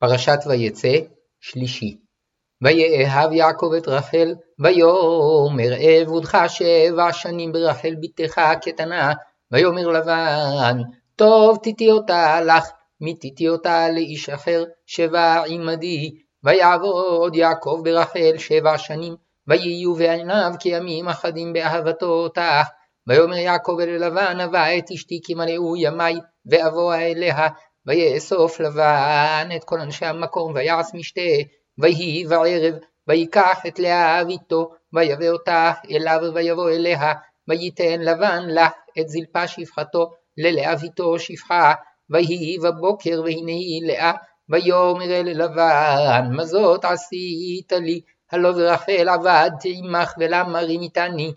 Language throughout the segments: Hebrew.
פרשת ויצא, שלישי. ויאהב יעקב את רחל, ויאמר אעבודך שבע שנים ברחל בתך הקטנה, ויאמר לבן, טוב תיתי אותה לך, מתיתי אותה לאיש אחר, שבע עמדי, ויעבוד יעקב ברחל שבע שנים, ויהיו בעיניו כימים אחדים באהבתו אותך. ויאמר יעקב אל לבן, הבא את אשתי כי מלאו ימי, ואבוא אליה, ויאסוף לבן את כל אנשי המקום, ויעש משתה, ויהי בערב, ויקח את לאה אביתו, ויבא אותה אליו ויבוא אליה, וייתן לבן לה את זלפה שפחתו, ללאה אביתו שפחה, ויהי בבוקר והנה היא לאה, ויאמר אל לבן, מה זאת עשית לי, הלא ברחל עבדתי עמך ולמה רימיתני,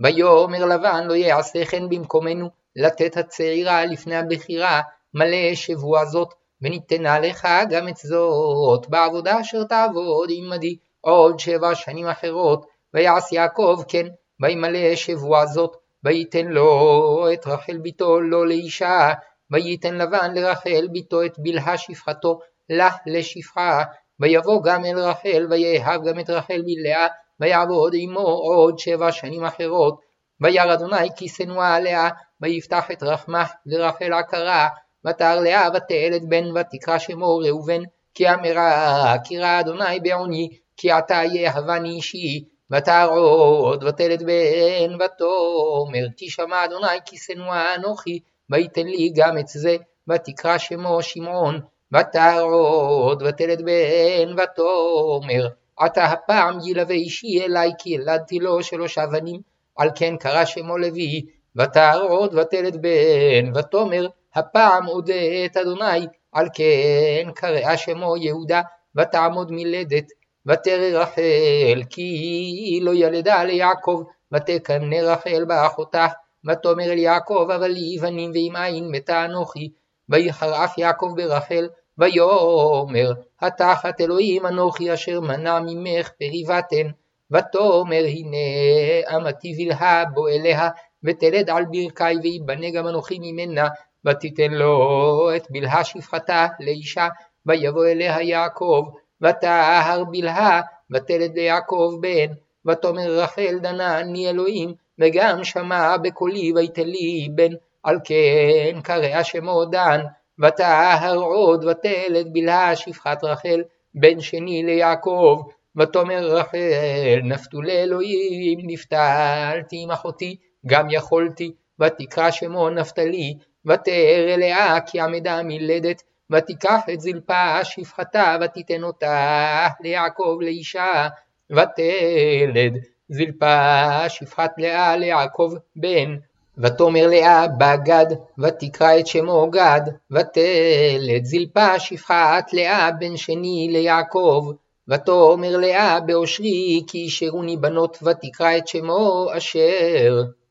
ויאמר לבן לא יעשה כן במקומנו, לתת הצעירה לפני הבכירה, מלא שבוע זאת, וניתנה לך גם את זאת, בעבודה אשר תעבוד עמדי עוד שבע שנים אחרות, ויעש יעקב כן, וימלא שבוע זאת, ויתן לו את רחל ביתו לא לאישה, וייתן לבן לרחל ביתו את בלהה שפחתו, לה לשפחה, ויבוא גם אל רחל, ויאהב גם את רחל בלאה, ויעבוד עמו עוד שבע שנים אחרות. וירא אדוני כי שנואה עליה, ויפתח את רחמה לרחל עקרה, ותר לאה ותלד בן, ותקרא שמו ראובן, כי אמרה, כי אדוני בעוני, כי עתה יאהבני אישי, ותר עוד ותלד בן, ותאמר, תשמע אדוני כי שנואה אנוכי, ויתן לי גם את זה, ותקרא שמו שמעון, ותר עוד ותלד בן, ותאמר, עתה הפעם ילווה אישי אלי, כי ילדתי לו שלושה בנים, על כן קרא שמו לוי, ותר עוד ותלד בן, ותאמר, הפעם אודה את אדוני, על כן קרא שמו יהודה, ותעמוד מלדת, ותרא רחל, כי לא ילדה ליעקב, ותקנא רחל באחותה, ותאמר אל יעקב, אבל לי בנים ואם אין מתה אנוכי, ויחר אף יעקב ברחל, ויאמר, התחת אלוהים אנוכי אשר מנע ממך פרי בטן, ותאמר הנה אמתי בלהה בוא אליה, ותלד על ברכי ויבנה גם אנוכי ממנה, ותיתן לו את בלהה שפחתה לאישה, ויבוא אליה יעקב, ותהר בלהה, ותלד ליעקב בן, ותאמר רחל דנה אני אלוהים, וגם שמע בקולי ויתן לי בן, על כן קרא שמו דן, ותהר עוד ותלד בלהה שפחת רחל, בן שני ליעקב, ותאמר רחל נפתו לאלוהים נפתלתי עם אחותי, גם יכולתי, ותקרא שמו נפתלי, ותאר אליה כי עמדה מלדת, ותיקח את זלפה שפחתה ותיתן אותה ליעקב לאישה, ותלד. זלפה שפחת לאה ליעקב בן, ותאמר לאה בגד, ותקרא את שמו גד, ותלד. זלפה שפחת לאה בן שני ליעקב, ותאמר לאה באושרי כי אישרוני בנות, ותקרא את שמו אשר.